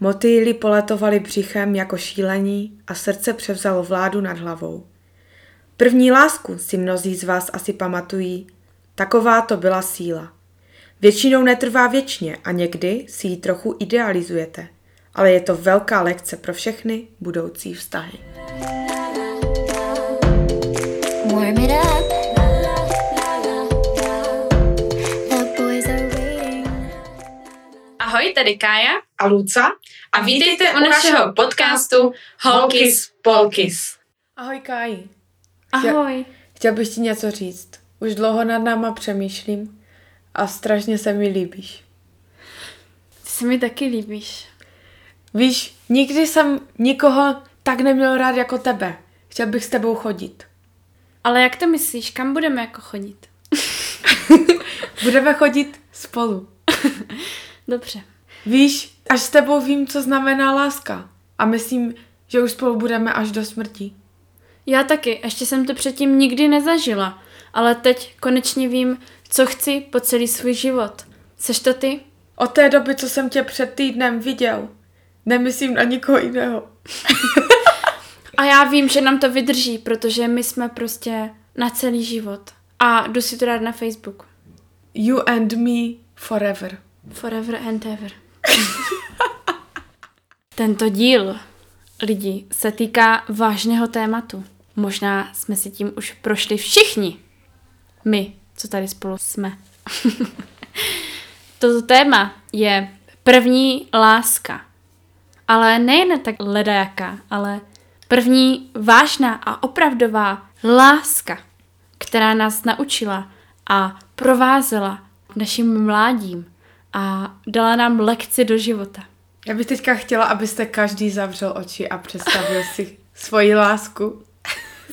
Motýly poletovali břichem jako šílení a srdce převzalo vládu nad hlavou. První lásku si mnozí z vás asi pamatují. Taková to byla síla. Většinou netrvá věčně a někdy si ji trochu idealizujete, ale je to velká lekce pro všechny budoucí vztahy. Warm it up. Ahoj, tady Kája a Luca a vítejte u našeho podcastu Holkis Polkis. Ahoj Káji. Ahoj. Chtěl bych ti něco říct. Už dlouho nad náma přemýšlím a strašně se mi líbíš. Ty se mi taky líbíš. Víš, nikdy jsem nikoho tak neměl rád jako tebe. Chtěl bych s tebou chodit. Ale jak to myslíš, kam budeme jako chodit? budeme chodit spolu. Dobře. Víš, až s tebou vím, co znamená láska. A myslím, že už spolu budeme až do smrti. Já taky, ještě jsem to předtím nikdy nezažila, ale teď konečně vím, co chci po celý svůj život. Seš to ty? Od té doby, co jsem tě před týdnem viděl, nemyslím na nikoho jiného. A já vím, že nám to vydrží, protože my jsme prostě na celý život. A jdu si to dát na Facebook. You and me forever. Forever and ever. Tento díl lidi se týká vážného tématu. Možná jsme si tím už prošli všichni. My, co tady spolu jsme. Toto téma je první láska. Ale nejen tak ledajaká, ale první vážná a opravdová láska, která nás naučila a provázela naším mládím a dala nám lekci do života. Já bych teďka chtěla, abyste každý zavřel oči a představil si svoji lásku.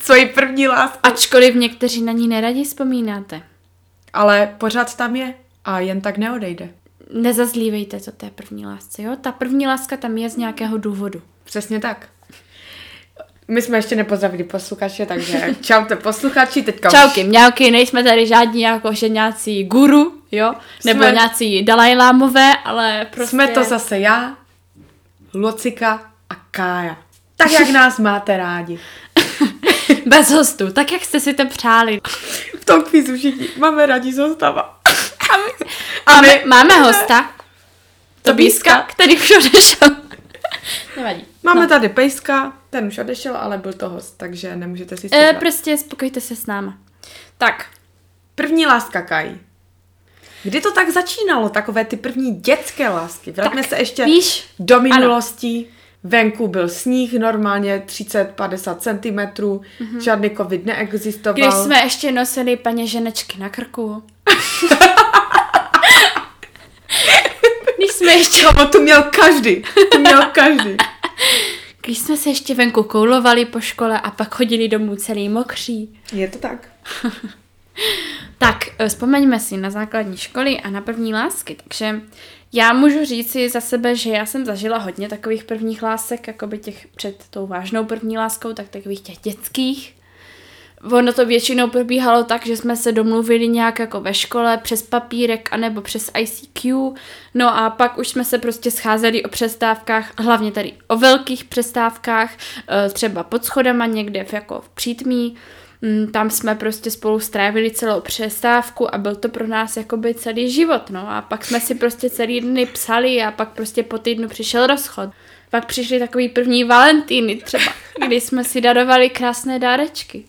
svoji první lásku. Ačkoliv někteří na ní neradi vzpomínáte. Ale pořád tam je a jen tak neodejde. Nezazlívejte to té první lásce, jo? Ta první láska tam je z nějakého důvodu. Přesně tak. My jsme ještě nepozdravili posluchače, takže čaute posluchači, teďka Čauky, už... mňauky, nejsme tady žádní jako že nějací guru, jo? Nebo jsme... nějací dalajlámové, ale prostě... Jsme to zase já, Lucika a Kája. Tak, jak nás máte rádi. Bez hostů, tak jak jste si to přáli. V tom kvízu všichni máme rádi s hostama. A my, a my máme, máme hosta, Tobíska, který už odešel. Nevadí. Máme no. tady Pejska, ten už odešel, ale byl to host, takže nemůžete si e, Prostě spokojte se s náma. Tak, první láska Kaj. Kdy to tak začínalo, takové ty první dětské lásky? Vraťme se ještě víš, do minulosti. Ano. Venku byl sníh, normálně 30-50 cm, mm-hmm. žádný covid neexistoval. Když jsme ještě nosili paněženečky na krku. Když jsme ještě... Mamo, to měl každý. To měl každý. Když jsme se ještě venku koulovali po škole a pak chodili domů celý mokří. Je to tak. tak, eh, vzpomeňme si na základní školy a na první lásky. Takže já můžu říct si za sebe, že já jsem zažila hodně takových prvních lásek, jako by těch před tou vážnou první láskou, tak takových těch dětských. Ono to většinou probíhalo tak, že jsme se domluvili nějak jako ve škole přes papírek anebo přes ICQ, no a pak už jsme se prostě scházeli o přestávkách, hlavně tady o velkých přestávkách, eh, třeba pod schodama někde v, jako v přítmí, mm, tam jsme prostě spolu strávili celou přestávku a byl to pro nás jakoby celý život, no a pak jsme si prostě celý dny psali a pak prostě po týdnu přišel rozchod. Pak přišly takový první Valentíny třeba, kdy jsme si darovali krásné dárečky.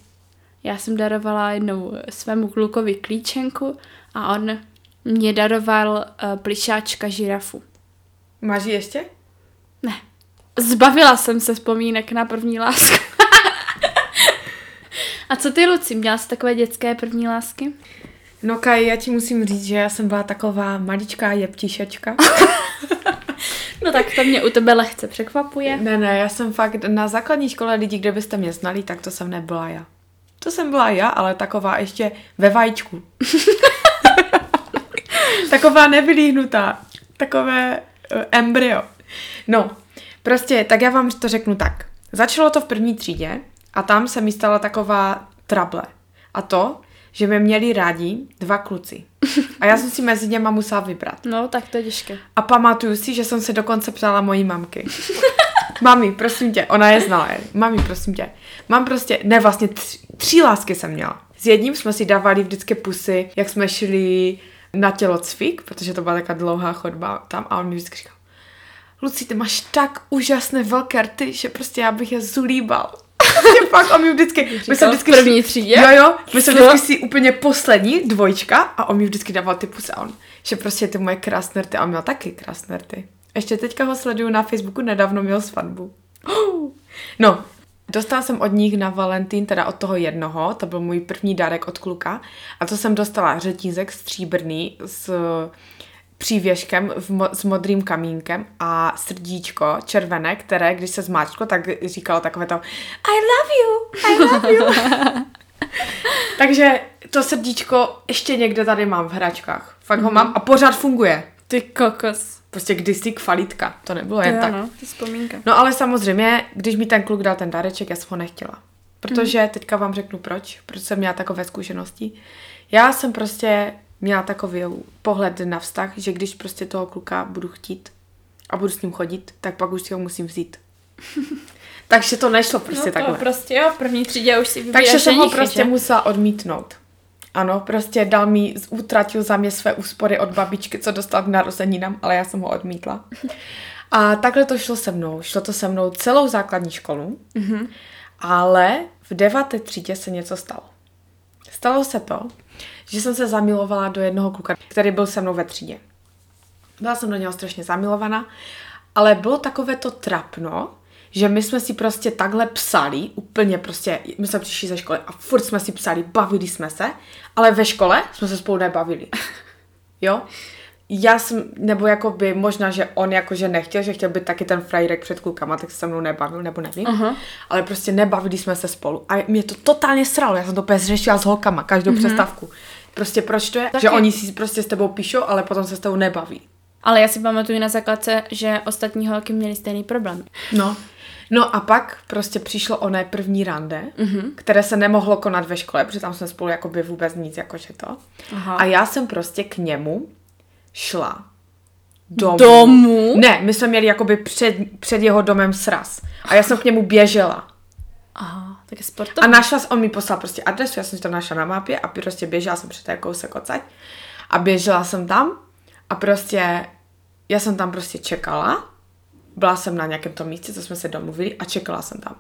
Já jsem darovala jednou svému klukovi klíčenku a on mě daroval uh, plišáčka žirafu. Máš ji ještě? Ne. Zbavila jsem se vzpomínek na první lásku. a co ty, Luci, měla jsi takové dětské první lásky? No Kaj, já ti musím říct, že já jsem byla taková maličká jeptišečka. no tak to mě u tebe lehce překvapuje. Ne, ne, já jsem fakt na základní škole lidí, kde byste mě znali, tak to jsem nebyla já. To jsem byla já, ale taková ještě ve vajíčku. taková nevylíhnutá. Takové uh, embryo. No, prostě, tak já vám to řeknu tak. Začalo to v první třídě a tam se mi stala taková trable. A to, že mě měli rádi dva kluci. A já jsem si mezi něma musela vybrat. No, tak to je těžké. A pamatuju si, že jsem se dokonce ptala mojí mamky. Mami, prosím tě, ona je znala. Mami, prosím tě. Mám prostě, ne vlastně tři, tři lásky jsem měla. S jedním jsme si dávali vždycky pusy, jak jsme šli na tělocvik, protože to byla taková dlouhá chodba tam a on mi vždycky říkal, Luci, ty máš tak úžasné velké rty, že prostě já bych je zulíbal. Prostě fakt, on mi vždycky, my jsme vždycky první třídě? Jo, jo, my jsme vždycky si úplně poslední, dvojčka, a on mi vždycky dával ty pusy a on, že prostě ty moje krásné rty, a on měl taky krásné rty. Ještě teďka ho sleduju na Facebooku, nedávno měl svatbu. No, dostala jsem od nich na Valentín, teda od toho jednoho, to byl můj první dárek od kluka, a to jsem dostala řetízek stříbrný s přívěškem v mo- s modrým kamínkem a srdíčko červené, které, když se zmáčklo, tak říkalo takové to I love you, I love you. Takže to srdíčko ještě někde tady mám v hračkách. Fakt ho mám a pořád funguje. Ty kokos. Prostě kdysi kvalitka, to nebylo jen Jo, tak. no, vzpomínka. No ale samozřejmě, když mi ten kluk dal ten dáreček, já jsem ho nechtěla. Protože mm. teďka vám řeknu proč, proč jsem měla takové zkušenosti. Já jsem prostě měla takový pohled na vztah, že když prostě toho kluka budu chtít a budu s ním chodit, tak pak už si ho musím vzít. Takže to nešlo prostě no to takhle. prostě jo, v první třídě už si Takže jsem ho prostě že? musela odmítnout. Ano, prostě dal mi, utratil za mě své úspory od babičky, co dostal k narozeninám, ale já jsem ho odmítla. A takhle to šlo se mnou. Šlo to se mnou celou základní školu, Mhm. ale v deváté třídě se něco stalo. Stalo se to, že jsem se zamilovala do jednoho kluka, který byl se mnou ve třídě. Byla jsem do něho strašně zamilovaná, ale bylo takové to trapno, že my jsme si prostě takhle psali, úplně prostě, my jsme přišli ze školy a furt jsme si psali, bavili jsme se, ale ve škole jsme se spolu nebavili. Jo? Já jsem, nebo jako by možná, že on jakože nechtěl, že chtěl být taky ten frajrek před klukama, tak se se mnou nebavil, nebo nevím. Aha. Ale prostě nebavili jsme se spolu. A mě to totálně sralo, já jsem to úplně zřešila s holkama, každou mm-hmm. přestávku. Prostě proč to je? Taky. Že oni si prostě s tebou píšou, ale potom se s tebou nebaví. Ale já si pamatuju na základce, že ostatní holky měly stejný problém. No. No a pak prostě přišlo oné první rande, mm-hmm. které se nemohlo konat ve škole, protože tam jsme spolu jakoby vůbec nic, jakože to. Aha. A já jsem prostě k němu šla domů. Domů? Ne, my jsme měli jakoby před, před jeho domem sraz. A já jsem k němu běžela. Aha, tak je A sportovní. našla, on mi poslal prostě adresu, já jsem si to našla na mapě a prostě běžela jsem před té kousek odsaď. A běžela jsem tam a prostě, já jsem tam prostě čekala. Byla jsem na nějakém tom místě, co jsme se domluvili a čekala jsem tam.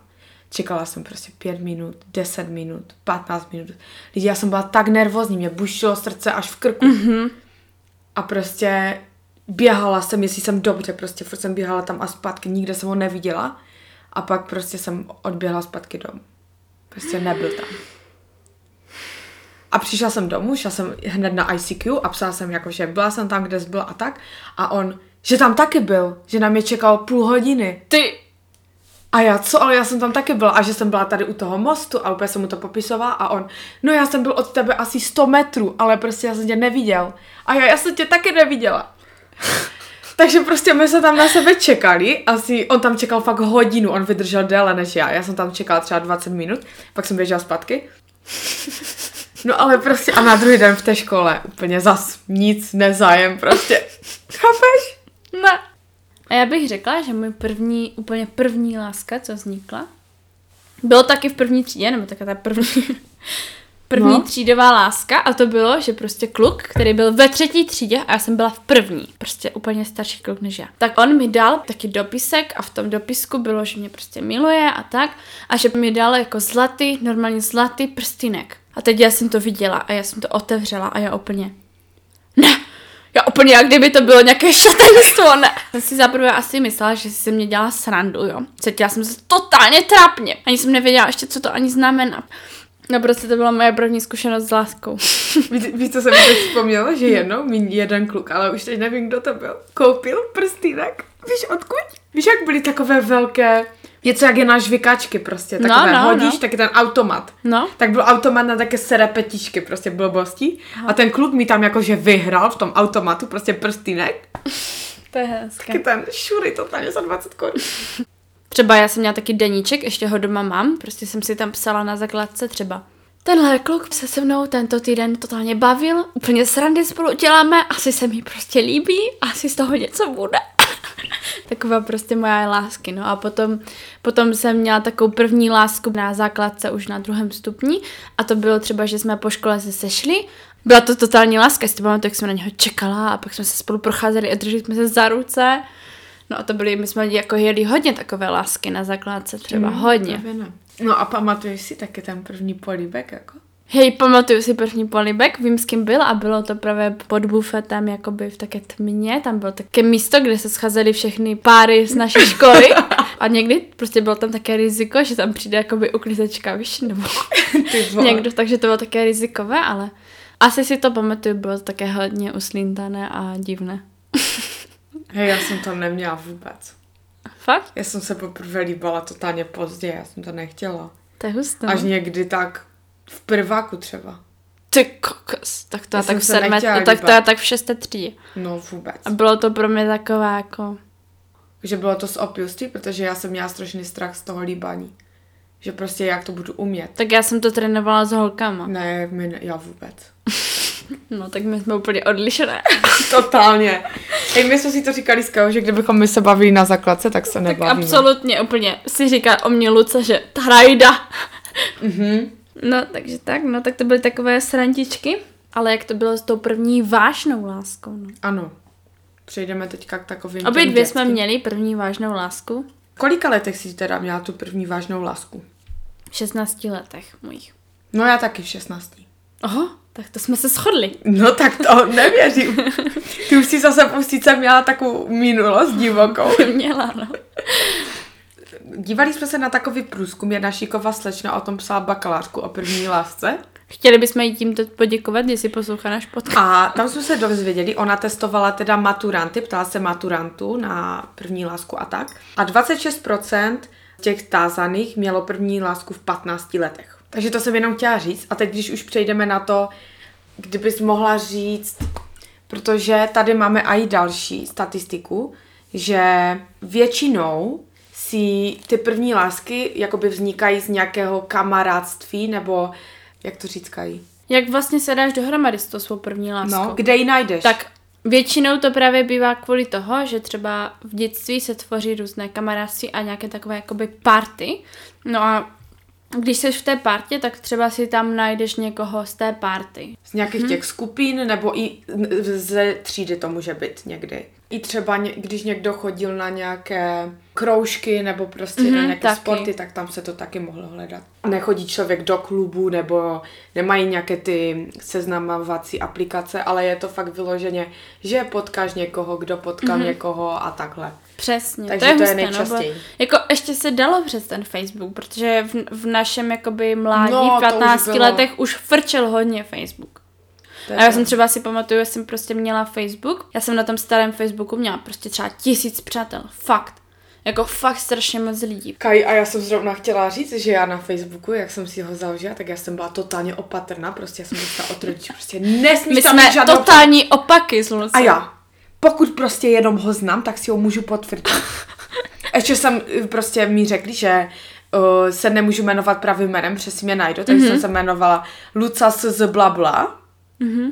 Čekala jsem prostě pět minut, deset minut, 15 minut. Lidi, já jsem byla tak nervózní, mě bušilo srdce až v krku. Mm-hmm. A prostě běhala jsem, jestli jsem dobře, prostě furt jsem běhala tam a zpátky, nikde jsem ho neviděla. A pak prostě jsem odběhla zpátky domů. Prostě nebyl tam. A přišla jsem domů, šla jsem hned na ICQ a psala jsem jako, že byla jsem tam, kde jsi byl a tak. A on, že tam taky byl, že na mě čekal půl hodiny. Ty, A já, co, ale já jsem tam taky byla a že jsem byla tady u toho mostu a úplně jsem mu to popisovala a on, no já jsem byl od tebe asi 100 metrů, ale prostě já jsem tě neviděl. A já, já jsem tě taky neviděla. Takže prostě my jsme tam na sebe čekali, asi on tam čekal fakt hodinu, on vydržel déle než já, já jsem tam čekala třeba 20 minut, pak jsem běžela zpátky. No ale prostě a na druhý den v té škole úplně zas nic, nezájem prostě. Chápeš? Ne. A já bych řekla, že můj první, úplně první láska, co vznikla, bylo taky v první třídě, nebo taková ta první, první No. no. třídová láska a to bylo, že prostě kluk, který byl ve třetí třídě a já jsem byla v první, prostě úplně starší kluk než já. Tak on mi dal taky dopisek a v tom dopisku bylo, že mě prostě miluje a tak a že mi dal jako zlatý, normálně zlatý prstinek. A teď já jsem to viděla a já jsem to otevřela a já úplně, ne, já úplně jak kdyby to bylo nějaké šatenstvo, ne. Jsem si zaprvé asi myslela, že si mě dělala srandu, jo. Cítila jsem se totálně trápně. Ani jsem nevěděla ještě, co to ani znamená. No prostě to byla moje první zkušenost s láskou. Víš, co jsem mi teď vzpomněla? Že jednou mi jeden kluk, ale už teď nevím, kdo to byl, koupil prstýnek. Víš odkud? Víš, jak byly takové velké, něco jak je na žvikačky prostě, No, takové no, hodíš, no. taky ten automat. No. Tak byl automat na také serepetičky, prostě blbosti. A ten kluk mi tam jakože vyhrál v tom automatu prostě prstýnek. To je hezké. Taky ten šury totálně za 20 korun. Třeba já jsem měla taky deníček, ještě ho doma mám, prostě jsem si tam psala na základce třeba tenhle kluk se se mnou tento týden totálně bavil, úplně srandy spolu děláme, asi se mi prostě líbí, asi z toho něco bude. Taková prostě moja lásky, no a potom, potom jsem měla takovou první lásku na základce už na druhém stupni a to bylo třeba, že jsme po škole se sešli byla to totální láska, si to pamatuju, jak jsem na něho čekala a pak jsme se spolu procházeli a drželi jsme se za ruce. No a to byly, my jsme jako jeli hodně takové lásky na základce, třeba mm, hodně. Ne. No a pamatuješ si taky ten první políbek, jako? Hej, pamatuju si první polibek, vím s kým byl a bylo to právě pod bufetem, jakoby v také tmě, tam bylo také místo, kde se scházely všechny páry z naší školy a někdy prostě bylo tam také riziko, že tam přijde jakoby uklizečka, víš, nebo někdo, takže to bylo také rizikové, ale asi si to pamatuju, bylo to také hodně uslíntané a divné. Hej, já jsem to neměla vůbec. Fakt? Já jsem se poprvé líbala totálně pozdě, já jsem to nechtěla. To je husté. Až někdy tak v prváku třeba. Ty kokos, tak to já tak v sedmé, tak to já tak v šesté třídě. No vůbec. A bylo to pro mě takové jako... Že bylo to z opilství, protože já jsem měla strašný strach z toho líbání. Že prostě jak to budu umět. Tak já jsem to trénovala s holkama. Ne, my, já vůbec. no tak my jsme úplně odlišené. Totálně. Hej, my jsme si to říkali s že kdybychom my se bavili na základce, tak se nebavíme. Tak absolutně úplně si říká o mě Luce, že trajda. Mhm. No, takže tak, no, tak to byly takové srandičky. Ale jak to bylo s tou první vážnou láskou, no. Ano. Přejdeme teďka k takovým Obě dvě jsme měli první vážnou lásku. Kolika letech jsi teda měla tu první vážnou lásku? V 16 letech mojich. No já taky v 16. Oho, tak to jsme se shodli. No tak to nevěřím. Ty už si zase pustit, jsem měla takovou minulost divokou. Měla, no. Dívali jsme se na takový průzkum, jedna šiková slečna o tom psala bakalářku o první lásce. Chtěli bychom jí tímto poděkovat, jestli poslouchá náš podcast. A tam jsme se dozvěděli, ona testovala teda maturanty, ptala se maturantů na první lásku a tak. A 26% těch tázaných mělo první lásku v 15 letech. Takže to jsem jenom chtěla říct. A teď, když už přejdeme na to, kdybys mohla říct, protože tady máme i další statistiku, že většinou si ty první lásky jakoby vznikají z nějakého kamarádství nebo jak to říkají? Jak vlastně se dáš dohromady s tou svou první láskou? No, kde ji najdeš? Tak většinou to právě bývá kvůli toho, že třeba v dětství se tvoří různé kamarádství a nějaké takové jakoby party. No a když jsi v té partě, tak třeba si tam najdeš někoho z té party. Z nějakých hmm. těch skupin, nebo i ze třídy to může být někdy. I třeba, když někdo chodil na nějaké kroužky nebo prostě mm-hmm, na nějaké taky. sporty, tak tam se to taky mohlo hledat. Nechodí člověk do klubu nebo nemají nějaké ty seznamovací aplikace, ale je to fakt vyloženě, že potkáš někoho, kdo potkal mm-hmm. někoho a takhle. Přesně, Takže to je, to husté, je nejčastěji. No, jako ještě se dalo přes ten Facebook, protože v, v našem jakoby mládí, no, v 15 už letech už frčel hodně Facebook. A já jsem třeba si pamatuju, já jsem prostě měla Facebook, já jsem na tom starém Facebooku měla prostě třeba tisíc přátel, fakt. Jako fakt strašně moc lidí. Kaj, a já jsem zrovna chtěla říct, že já na Facebooku, jak jsem si ho založila, tak já jsem byla totálně opatrná, prostě já jsem dostala od rodičů, prostě nesmíš My jsme žádnou... totální opaky s A já, pokud prostě jenom ho znám, tak si ho můžu potvrdit. Ještě jsem eh, prostě mi řekli, že uh, se nemůžu jmenovat pravým jménem, přesně mě najdu, takže mm-hmm. jsem se jmenovala Lucas z Blabla. Mm-hmm.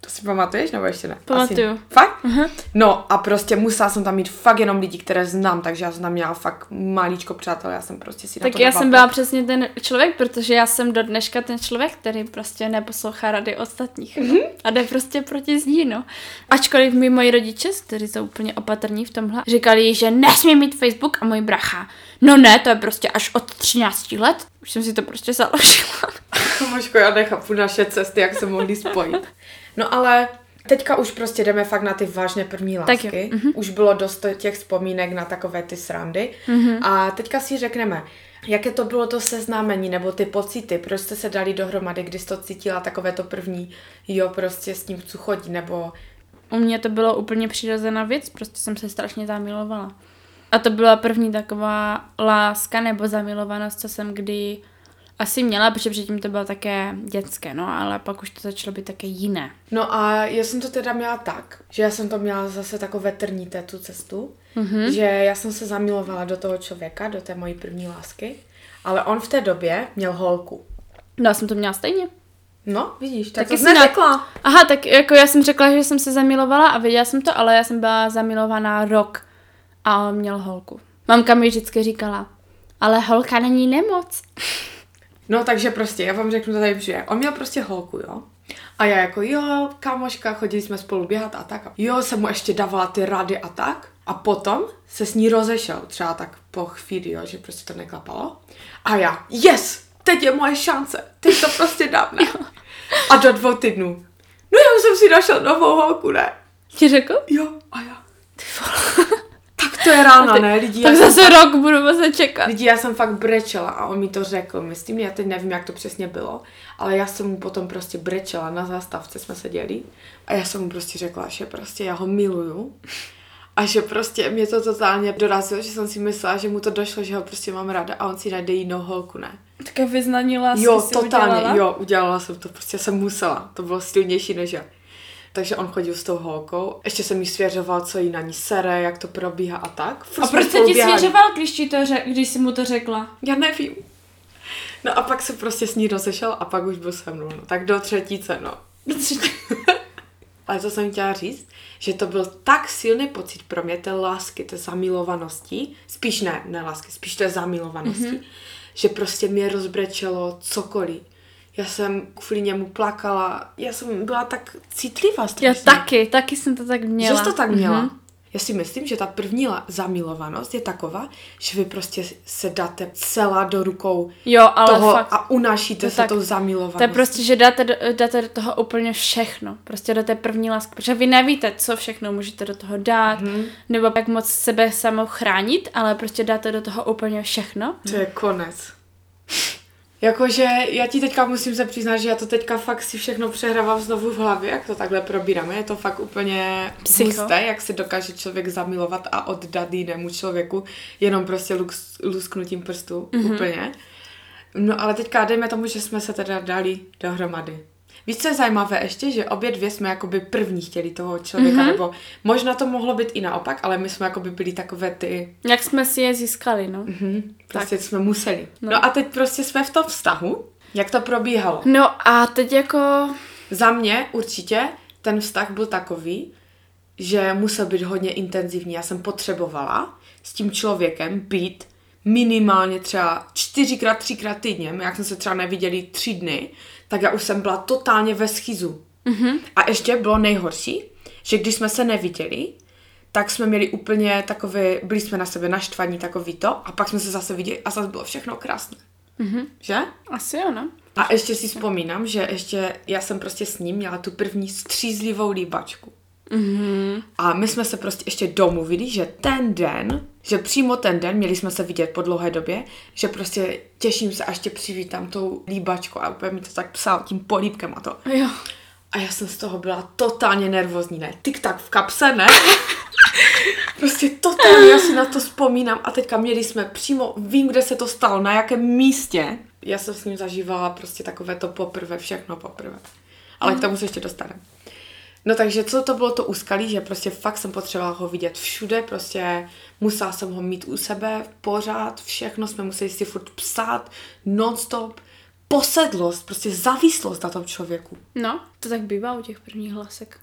To si pamatuješ, nebo ještě ne? Pamatuju. Asi... Fakt? Uh-huh. No a prostě musela jsem tam mít fakt jenom lidi, které znám, takže já jsem tam měla fakt malíčko přátel, já jsem prostě si Tak já jsem byla přesně ten člověk, protože já jsem do dneška ten člověk, který prostě neposlouchá rady ostatních. Uh-huh. A jde prostě proti zdí, no. Ačkoliv mi moji rodiče, kteří jsou úplně opatrní v tomhle, říkali, že nesmí mít Facebook a můj bracha. No ne, to je prostě až od 13 let. Už jsem si to prostě založila. Možko, já nechápu naše cesty, jak se mohli spojit. No ale teďka už prostě jdeme fakt na ty vážné první lásky. Mm-hmm. Už bylo dost těch vzpomínek na takové ty srandy. Mm-hmm. A teďka si řekneme, jaké to bylo to seznámení nebo ty pocity, proč jste se dali dohromady, když to cítila takové to první, jo, prostě s tím, co chodí, nebo... U mě to bylo úplně přirozená věc, prostě jsem se strašně zamilovala. A to byla první taková láska nebo zamilovanost, co jsem kdy asi měla, protože předtím to bylo také dětské, no, ale pak už to začalo být také jiné. No a já jsem to teda měla tak, že já jsem to měla zase takové trníte tu cestu, mm-hmm. že já jsem se zamilovala do toho člověka, do té mojí první lásky, ale on v té době měl holku. No, já jsem to měla stejně. No, vidíš, tak Taky to jsi jsi na- neřekla. Aha, tak jako já jsem řekla, že jsem se zamilovala a věděla jsem to, ale já jsem byla zamilovaná rok a on měl holku. Mamka mi vždycky říkala, ale holka není nemoc. No, takže prostě, já vám řeknu to tady, že on měl prostě holku, jo. A já jako, jo, kámoška, chodili jsme spolu běhat a tak. Jo, jsem mu ještě dávala ty rady a tak. A potom se s ní rozešel, třeba tak po chvíli, jo, že prostě to neklapalo. A já, yes, teď je moje šance, teď to prostě dám, ne? A do dvou týdnů, no já už jsem si našel novou holku, ne? Ti řekl? Jo, a já. Tak to je rána, ne, lidi? Tak zase rok budu muset čekat. Lidi, já jsem fakt brečela a on mi to řekl, myslím, já teď nevím, jak to přesně bylo, ale já jsem mu potom prostě brečela, na zástavce jsme seděli a já jsem mu prostě řekla, že prostě já ho miluju a že prostě mě to totálně dorazilo, že jsem si myslela, že mu to došlo, že ho prostě mám ráda a on si najde jinou holku, ne? Také vyznání lásky Jo, si totálně, udělala? jo, udělala jsem to, prostě jsem musela, to bylo silnější než já. Takže on chodil s tou holkou, ještě jsem jí svěřoval, co jí na ní sere, jak to probíhá a tak. Furt A proč se ti svěřoval, když, ti to řek, když jsi mu to řekla? Já nevím. No a pak se prostě s ní rozešel a pak už byl se mnou. No. Tak do třetíce, no. Ale to jsem chtěla říct, že to byl tak silný pocit pro mě té lásky, té zamilovanosti, spíš ne, ne lásky, spíš té zamilovanosti, mm-hmm. že prostě mě rozbrečelo cokoliv. Já jsem kvůli němu plakala, já jsem byla tak citlivá Já strašně. taky, taky jsem to tak měla. Že jsi to tak měla? Mhm. Já si myslím, že ta první zamilovanost je taková, že vy prostě se dáte celá do rukou Jo, ale toho fakt. a unášíte to se tak- tou zamilovaností. To je prostě, že dáte do, dáte do toho úplně všechno. Prostě do té první lásky. Protože vy nevíte, co všechno můžete do toho dát, Mhm. mm-hmm. nebo jak moc sebe samou chránit, ale prostě dáte do toho úplně všechno. To je konec. Jakože já ti teďka musím se přiznat, že já to teďka fakt si všechno přehrávám znovu v hlavě, jak to takhle probíráme. Je to fakt úplně Psycho. husté, jak se dokáže člověk zamilovat a oddat jinému člověku jenom prostě lux, lusknutím prstů. Mm-hmm. Úplně. No ale teďka dejme tomu, že jsme se teda dali dohromady. Víš, co je zajímavé ještě, že obě dvě jsme jakoby první chtěli toho člověka, mm-hmm. nebo možná to mohlo být i naopak, ale my jsme jakoby byli takové ty Jak jsme si je získali, no. Mhm, prostě jsme museli. No. no a teď prostě jsme v tom vztahu. Jak to probíhalo? No a teď jako... Za mě určitě ten vztah byl takový, že musel být hodně intenzivní. Já jsem potřebovala s tím člověkem být minimálně třeba čtyřikrát, třikrát týdně. Jak jsme se třeba neviděli tři dny, tak já už jsem byla totálně ve schizu. Mm-hmm. A ještě bylo nejhorší, že když jsme se neviděli, tak jsme měli úplně takové, byli jsme na sebe naštvaní takový to a pak jsme se zase viděli a zase bylo všechno krásné. Mm-hmm. Že? Asi jo, no. A ještě si vzpomínám, že ještě já jsem prostě s ním měla tu první střízlivou líbačku. Mm-hmm. A my jsme se prostě ještě domluvili, že ten den, že přímo ten den, měli jsme se vidět po dlouhé době, že prostě těším se, až tě přivítám tou líbačkou a úplně mi to tak psal tím polípkem a to. Jo. A já jsem z toho byla totálně nervózní, ne? Tik tak v kapse, ne? prostě totálně, já si na to vzpomínám a teďka měli jsme přímo, vím, kde se to stalo, na jakém místě. Já jsem s ním zažívala prostě takové to poprvé, všechno poprvé. Ale k tomu se ještě dostaneme. No takže co to bylo to úskalí, že prostě fakt jsem potřebovala ho vidět všude, prostě musela jsem ho mít u sebe pořád, všechno jsme museli si furt psát, non-stop, posedlost, prostě závislost na tom člověku. No, to tak bývá u těch prvních hlasek.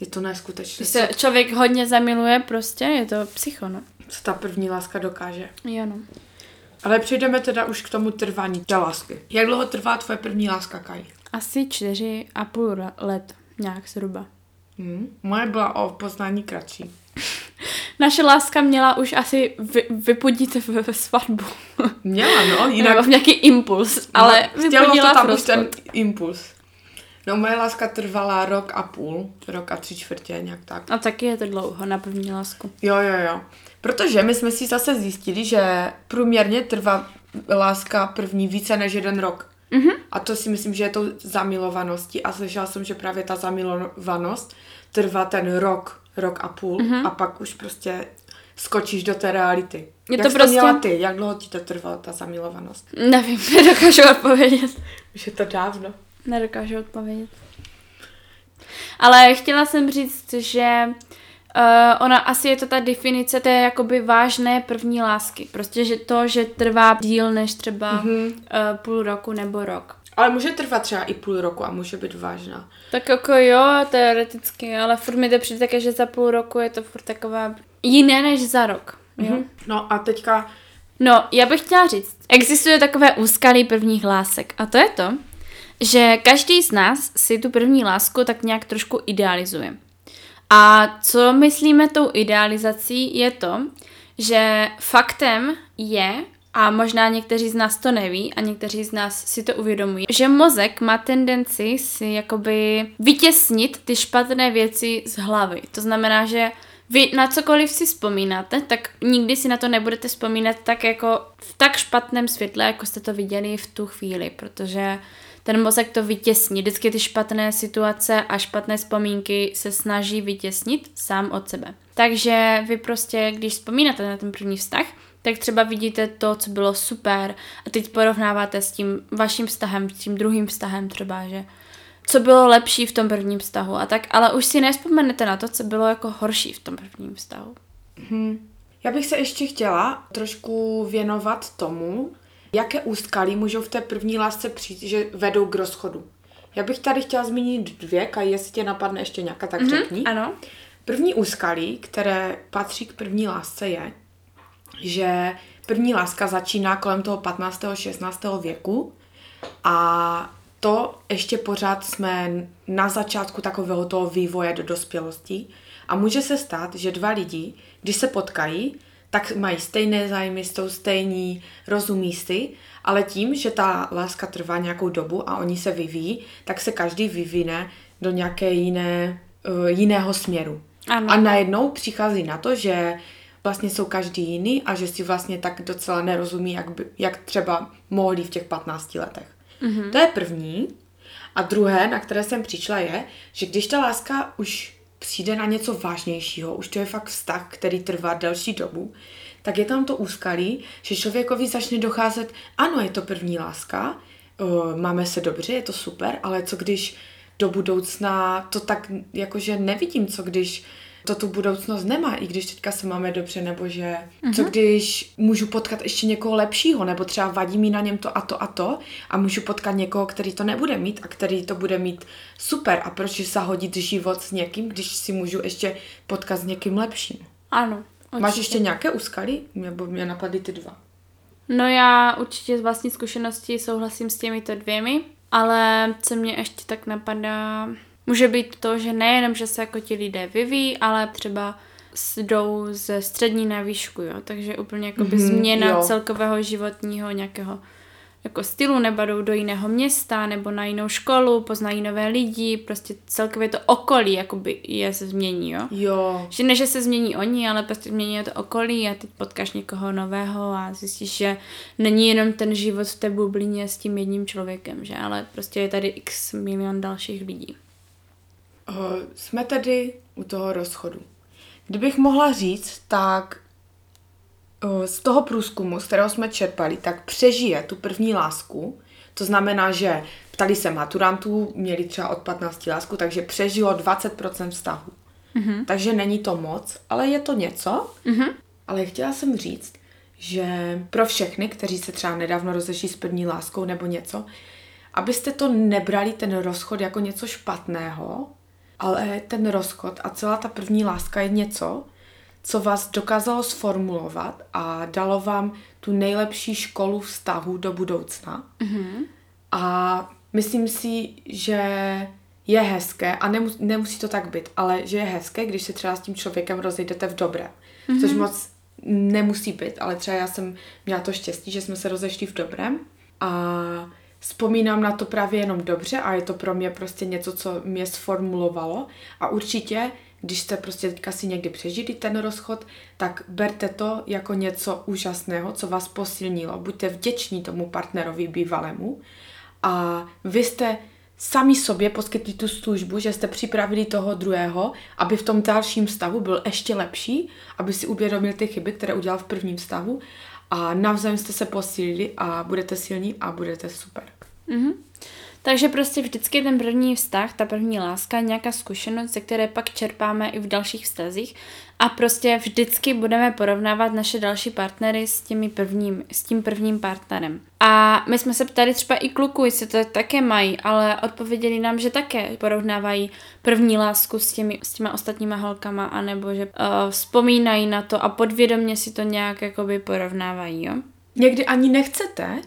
Je to neskutečné, Když se člověk hodně zamiluje, prostě je to psycho, no. co ta první láska dokáže. Jo, no. Ale přejdeme teda už k tomu trvání té lásky. Jak dlouho trvá tvoje první láska, Kaj? Asi čtyři a půl let, nějak zhruba. Hmm. Moje byla o poznání kratší. Naše láska měla už asi vy, vypudit v, v svatbu. Měla, no, Jinak... Nebo v nějaký impuls, ale no, chtělo to vypudila tam už ten impuls. No, moje láska trvala rok a půl, rok a tři čtvrtě, nějak tak. A taky je to dlouho na první lásku. Jo, jo, jo. Protože my jsme si zase zjistili, že průměrně trvá láska první více než jeden rok. Mm-hmm. A to si myslím, že je to zamilovaností. A slyšela jsem, že právě ta zamilovanost trvá ten rok, rok a půl mm-hmm. a pak už prostě skočíš do té reality. Je Jak to jsi prostě- měla ty? Jak dlouho ti to trvala, ta zamilovanost? Nevím, nedokážu odpovědět. Už je to dávno. Nedokážu odpovědět. Ale chtěla jsem říct, že ona asi je to ta definice té jakoby vážné první lásky. Prostě že to, že trvá díl než třeba mm-hmm. uh, půl roku nebo rok. Ale může trvat třeba i půl roku a může být vážná. Tak jako jo, teoreticky, ale furt mi to přijde také, že za půl roku je to furt taková jiné než za rok. Jo? Mm-hmm. No a teďka... No, já bych chtěla říct, existuje takové úskalí prvních lásek a to je to, že každý z nás si tu první lásku tak nějak trošku idealizuje. A co myslíme tou idealizací je to, že faktem je, a možná někteří z nás to neví a někteří z nás si to uvědomují, že mozek má tendenci si jakoby vytěsnit ty špatné věci z hlavy. To znamená, že vy na cokoliv si vzpomínáte, tak nikdy si na to nebudete vzpomínat tak jako v tak špatném světle, jako jste to viděli v tu chvíli, protože ten mozek to vytěsní. Vždycky ty špatné situace a špatné vzpomínky se snaží vytěsnit sám od sebe. Takže vy prostě, když vzpomínáte na ten první vztah, tak třeba vidíte to, co bylo super a teď porovnáváte s tím vaším vztahem, s tím druhým vztahem třeba, že co bylo lepší v tom prvním vztahu a tak, ale už si nespomenete na to, co bylo jako horší v tom prvním vztahu. Hmm. Já bych se ještě chtěla trošku věnovat tomu, jaké úskalí můžou v té první lásce přijít, že vedou k rozchodu. Já bych tady chtěla zmínit dvě, a jestli tě napadne ještě nějaká, tak mm-hmm, řekni. Ano. První úskalí, které patří k první lásce, je, že první láska začíná kolem toho 15. 16. věku a to ještě pořád jsme na začátku takového toho vývoje do dospělosti a může se stát, že dva lidi, když se potkají, tak mají stejné zájmy, jsou stejní, rozumí si, ale tím, že ta láska trvá nějakou dobu a oni se vyvíjí, tak se každý vyvine do nějaké jiné, uh, jiného směru. Ano. A najednou přichází na to, že vlastně jsou každý jiný a že si vlastně tak docela nerozumí, jak, by, jak třeba mohli v těch 15 letech. Mm-hmm. To je první. A druhé, na které jsem přišla, je, že když ta láska už přijde na něco vážnějšího, už to je fakt vztah, který trvá delší dobu, tak je tam to úskalí, že člověkovi začne docházet, ano, je to první láska, máme se dobře, je to super, ale co když do budoucna to tak jakože nevidím, co když to tu budoucnost nemá, i když teďka se máme dobře, nebo že uh-huh. co když můžu potkat ještě někoho lepšího, nebo třeba vadí mi na něm to a to a to a můžu potkat někoho, který to nebude mít a který to bude mít super a proč zahodit život s někým, když si můžu ještě potkat s někým lepším. Ano. Určitě. Máš ještě nějaké úskaly? Nebo mě napadly ty dva. No já určitě z vlastní zkušenosti souhlasím s těmito dvěmi, ale co mě ještě tak napadá, Může být to, že nejenom, že se jako ti lidé vyvíjí, ale třeba jdou ze střední na výšku, jo, takže úplně jako by mm-hmm, změna jo. celkového životního nějakého jako stylu, nebo jdou do jiného města, nebo na jinou školu, poznají nové lidi, prostě celkově to okolí jakoby je se změní, jo. Jo. Že ne, že se změní oni, ale prostě změní to okolí a teď potkáš někoho nového a zjistíš, že není jenom ten život v té bublině s tím jedním člověkem, že, ale prostě je tady x milion dalších lidí. Uh, jsme tedy u toho rozchodu. Kdybych mohla říct, tak uh, z toho průzkumu, z kterého jsme čerpali, tak přežije tu první lásku. To znamená, že ptali se maturantů, měli třeba od 15 lásku, takže přežilo 20% vztahu. Mm-hmm. Takže není to moc, ale je to něco. Mm-hmm. Ale chtěla jsem říct, že pro všechny, kteří se třeba nedávno rozeší s první láskou nebo něco, abyste to nebrali ten rozchod jako něco špatného, ale ten rozchod a celá ta první láska je něco, co vás dokázalo sformulovat a dalo vám tu nejlepší školu vztahu do budoucna. Mm-hmm. A myslím si, že je hezké, a nemus, nemusí to tak být, ale že je hezké, když se třeba s tím člověkem rozejdete v dobré. Mm-hmm. Což moc nemusí být, ale třeba já jsem měla to štěstí, že jsme se rozešli v dobrém. A vzpomínám na to právě jenom dobře a je to pro mě prostě něco, co mě sformulovalo a určitě, když jste prostě teďka si někdy přežili ten rozchod, tak berte to jako něco úžasného, co vás posilnilo. Buďte vděční tomu partnerovi bývalému a vy jste sami sobě poskytli tu službu, že jste připravili toho druhého, aby v tom dalším stavu byl ještě lepší, aby si uvědomil ty chyby, které udělal v prvním stavu a navzájem jste se posílili a budete silní a budete super. Mm-hmm. Takže prostě vždycky ten první vztah, ta první láska, nějaká zkušenost, ze které pak čerpáme i v dalších vztazích a prostě vždycky budeme porovnávat naše další partnery s, těmi prvním, s tím prvním partnerem. A my jsme se ptali třeba i kluku, jestli to také mají, ale odpověděli nám, že také porovnávají první lásku s, těmi, s těma ostatníma holkama, anebo že uh, vzpomínají na to a podvědomě si to nějak jakoby porovnávají, jo? Někdy ani nechcete,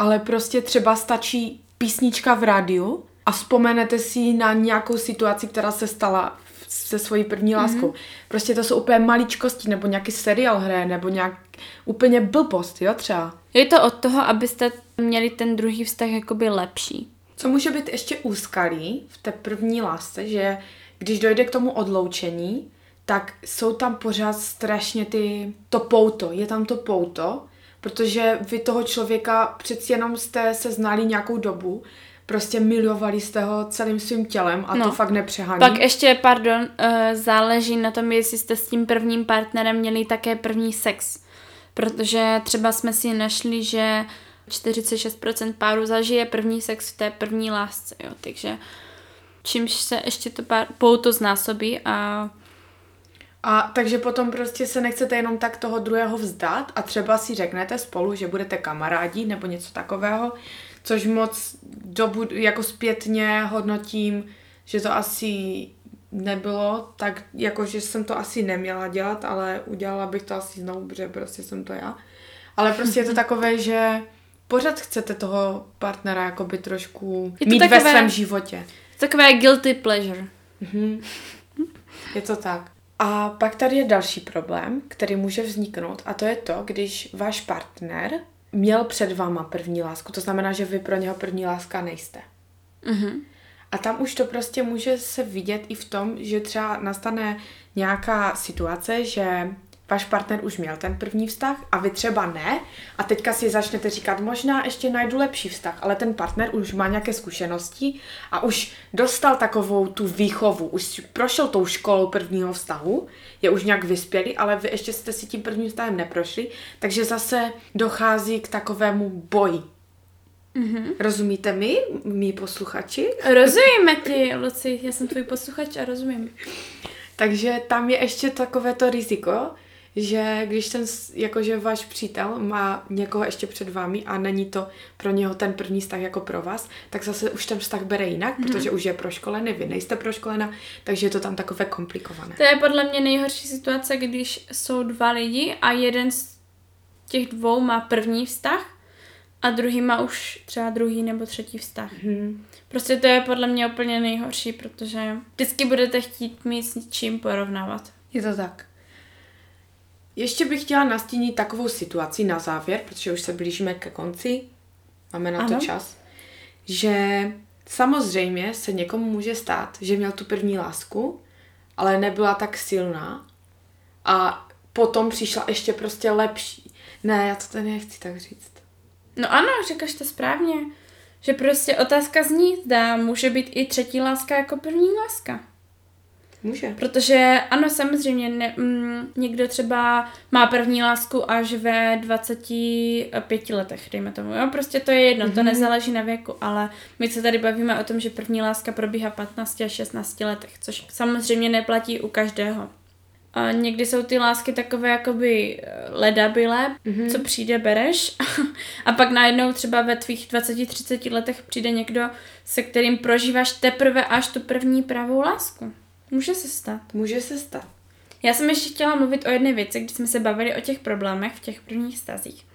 ale prostě třeba stačí písnička v rádiu a vzpomenete si na nějakou situaci, která se stala se svojí první láskou. Mm-hmm. Prostě to jsou úplně maličkosti, nebo nějaký seriál hraje, nebo nějak úplně blbost, jo, třeba. Je to od toho, abyste měli ten druhý vztah jakoby lepší. Co může být ještě úskalý v té první lásce, že když dojde k tomu odloučení, tak jsou tam pořád strašně ty, to pouto, je tam to pouto, protože vy toho člověka přeci jenom jste se znali nějakou dobu, prostě milovali jste ho celým svým tělem a no. to fakt nepřehání. Pak ještě, pardon, uh, záleží na tom, jestli jste s tím prvním partnerem měli také první sex. Protože třeba jsme si našli, že 46% párů zažije první sex v té první lásce, jo, takže čímž se ještě to pár, pouto znásobí a a takže potom prostě se nechcete jenom tak toho druhého vzdát a třeba si řeknete spolu, že budete kamarádi nebo něco takového, což moc dobu, jako zpětně hodnotím, že to asi nebylo, tak jako, že jsem to asi neměla dělat, ale udělala bych to asi znovu, protože prostě jsem to já. Ale prostě je to takové, že pořád chcete toho partnera jakoby trošku mít takové, ve svém životě. Takové guilty pleasure. Mhm. Je to tak. A pak tady je další problém, který může vzniknout a to je to, když váš partner měl před váma první lásku, to znamená, že vy pro něho první láska nejste. Mm-hmm. A tam už to prostě může se vidět i v tom, že třeba nastane nějaká situace, že váš partner už měl ten první vztah a vy třeba ne a teďka si začnete říkat, možná ještě najdu lepší vztah, ale ten partner už má nějaké zkušenosti a už dostal takovou tu výchovu, už prošel tou školou prvního vztahu, je už nějak vyspělý, ale vy ještě jste si tím prvním vztahem neprošli, takže zase dochází k takovému boji. Mm-hmm. Rozumíte mi, mý posluchači? Rozumíme ti, Luci, já jsem tvůj posluchač a rozumím. Takže tam je ještě takové to riziko, že když ten, jakože váš přítel má někoho ještě před vámi a není to pro něho ten první vztah jako pro vás, tak zase už ten vztah bere jinak, mm-hmm. protože už je proškolený, vy nejste proškolena, takže je to tam takové komplikované. To je podle mě nejhorší situace, když jsou dva lidi a jeden z těch dvou má první vztah a druhý má už třeba druhý nebo třetí vztah. Mm-hmm. Prostě to je podle mě úplně nejhorší, protože vždycky budete chtít mít s čím porovnávat. Je to tak. Ještě bych chtěla nastínit takovou situaci na závěr, protože už se blížíme ke konci, máme na ano. to čas, že samozřejmě se někomu může stát, že měl tu první lásku, ale nebyla tak silná a potom přišla ještě prostě lepší. Ne, já to tady nechci tak říct. No ano, říkáš to správně. Že prostě otázka zní, zda může být i třetí láska jako první láska. Může. Protože ano, samozřejmě ne, m, mm, někdo třeba má první lásku až ve 25 letech, dejme tomu. Jo? Prostě to je jedno, mm-hmm. to mhm. nezáleží na věku, ale my se tady bavíme o tom, že první láska probíhá v 15 až 16 letech, což samozřejmě neplatí u každého. A někdy jsou ty lásky takové jakoby eh, ledabilé, mm-hmm. co přijde, bereš. a pak najednou třeba ve tvých 20-30 letech přijde někdo, se kterým prožíváš teprve až tu první pravou lásku. Může se stát. Může se stát. Já jsem ještě chtěla mluvit o jedné věci, když jsme se bavili o těch problémech v těch prvních stazích.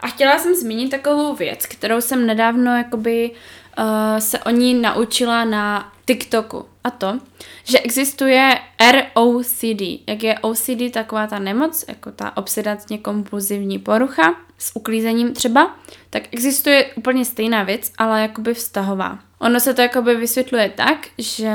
A chtěla jsem zmínit takovou věc, kterou jsem nedávno jakoby uh, se o ní naučila na TikToku. A to, že existuje ROCD. Jak je OCD taková ta nemoc, jako ta obsedantně kompulzivní porucha s uklízením třeba, tak existuje úplně stejná věc, ale jakoby vztahová. Ono se to jakoby vysvětluje tak, že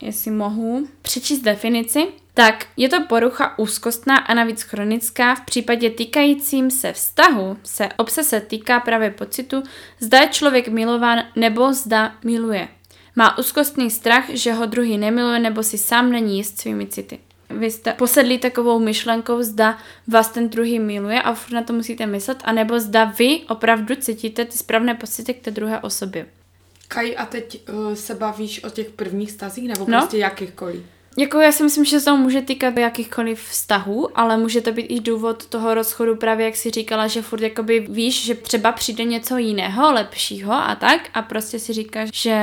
jestli mohu přečíst definici, tak je to porucha úzkostná a navíc chronická. V případě týkajícím se vztahu se obsese týká právě pocitu, zda je člověk milován nebo zda miluje. Má úzkostný strach, že ho druhý nemiluje nebo si sám není jist svými city. Vy jste posedlí takovou myšlenkou, zda vás ten druhý miluje a furt na to musíte myslet, anebo zda vy opravdu cítíte ty správné pocity k té druhé osobě. Kaj, a teď uh, se bavíš o těch prvních stazích nebo No. prostě jakýchkoliv? Jako já si myslím, že se to může týkat jakýchkoliv vztahů, ale může to být i důvod toho rozchodu právě, jak si říkala, že furt jakoby víš, že třeba přijde něco jiného, lepšího a tak a prostě si říkáš, že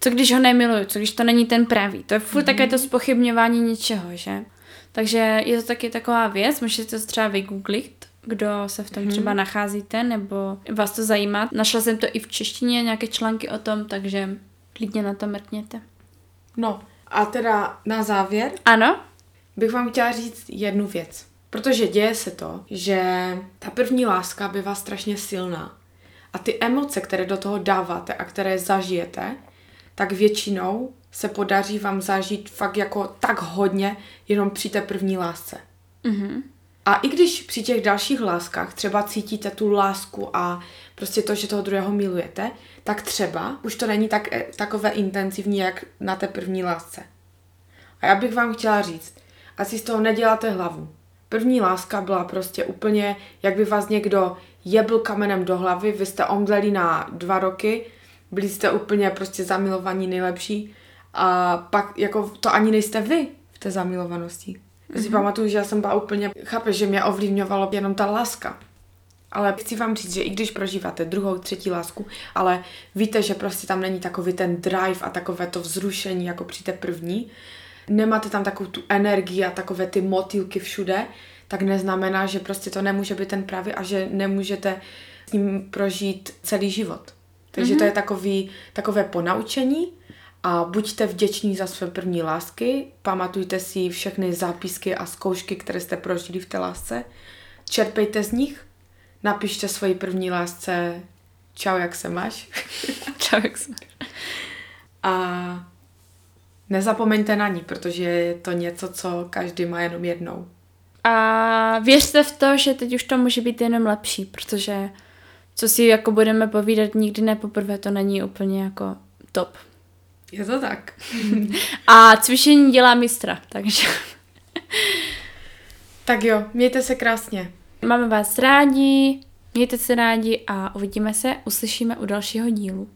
co když ho nemiluju, co když to není ten pravý. To je furt mm-hmm. také to spochybňování něčeho, že? Takže je to taky taková věc, můžete to třeba vygooglit, kdo se v tom Mhm. třeba nacházíte, nebo vás to zajímá. Našla jsem to i v češtině, nějaké články o tom, takže klidně na to mrkněte. No, a teda na závěr Ano? bych vám chtěla říct jednu věc. Protože děje se to, že ta první láska bývá strašně silná. A ty emoce, které do toho dáváte a které zažijete, tak většinou se podaří vám zažít fakt jako tak hodně jenom při té první lásce. Mhm. A i když při těch dalších láskách třeba cítíte tu lásku a prostě to, že toho druhého milujete, tak třeba už to není tak, eh, takové intenzivní, jak na té první lásce. A já bych vám chtěla říct, asi z toho neděláte hlavu. První láska byla prostě úplně, jak by vás někdo jebl kamenem do hlavy, vy jste omdleli na dva roky, byli jste úplně prostě zamilovaní nejlepší a pak jako to ani nejste vy v té zamilovanosti. Já si pamatuju, že já jsem byla úplně, chápeš, že mě ovlivňovalo jenom ta láska. Ale chci vám říct, že i když prožíváte druhou, třetí lásku, ale víte, že prostě tam není takový ten drive a takové to vzrušení jako při té první, nemáte tam takovou tu energii a takové ty motýlky všude, tak neznamená, že prostě to nemůže být ten pravý a že nemůžete s ním prožít celý život. Takže mm-hmm. to je takový, takové ponaučení a buďte vděční za své první lásky, pamatujte si všechny zápisky a zkoušky, které jste prožili v té lásce, čerpejte z nich, napište svoji první lásce čau, jak se máš Čau, jak se... a nezapomeňte na ní, protože je to něco, co každý má jenom jednou. A věřte v to, že teď už to může být jenom lepší, protože co si jako budeme povídat nikdy ne poprvé, to není úplně jako top. Je to tak. A cvičení dělá mistra, takže Tak jo, mějte se krásně. máme vás rádi, mějte se rádi a uvidíme se, uslyšíme u dalšího dílu.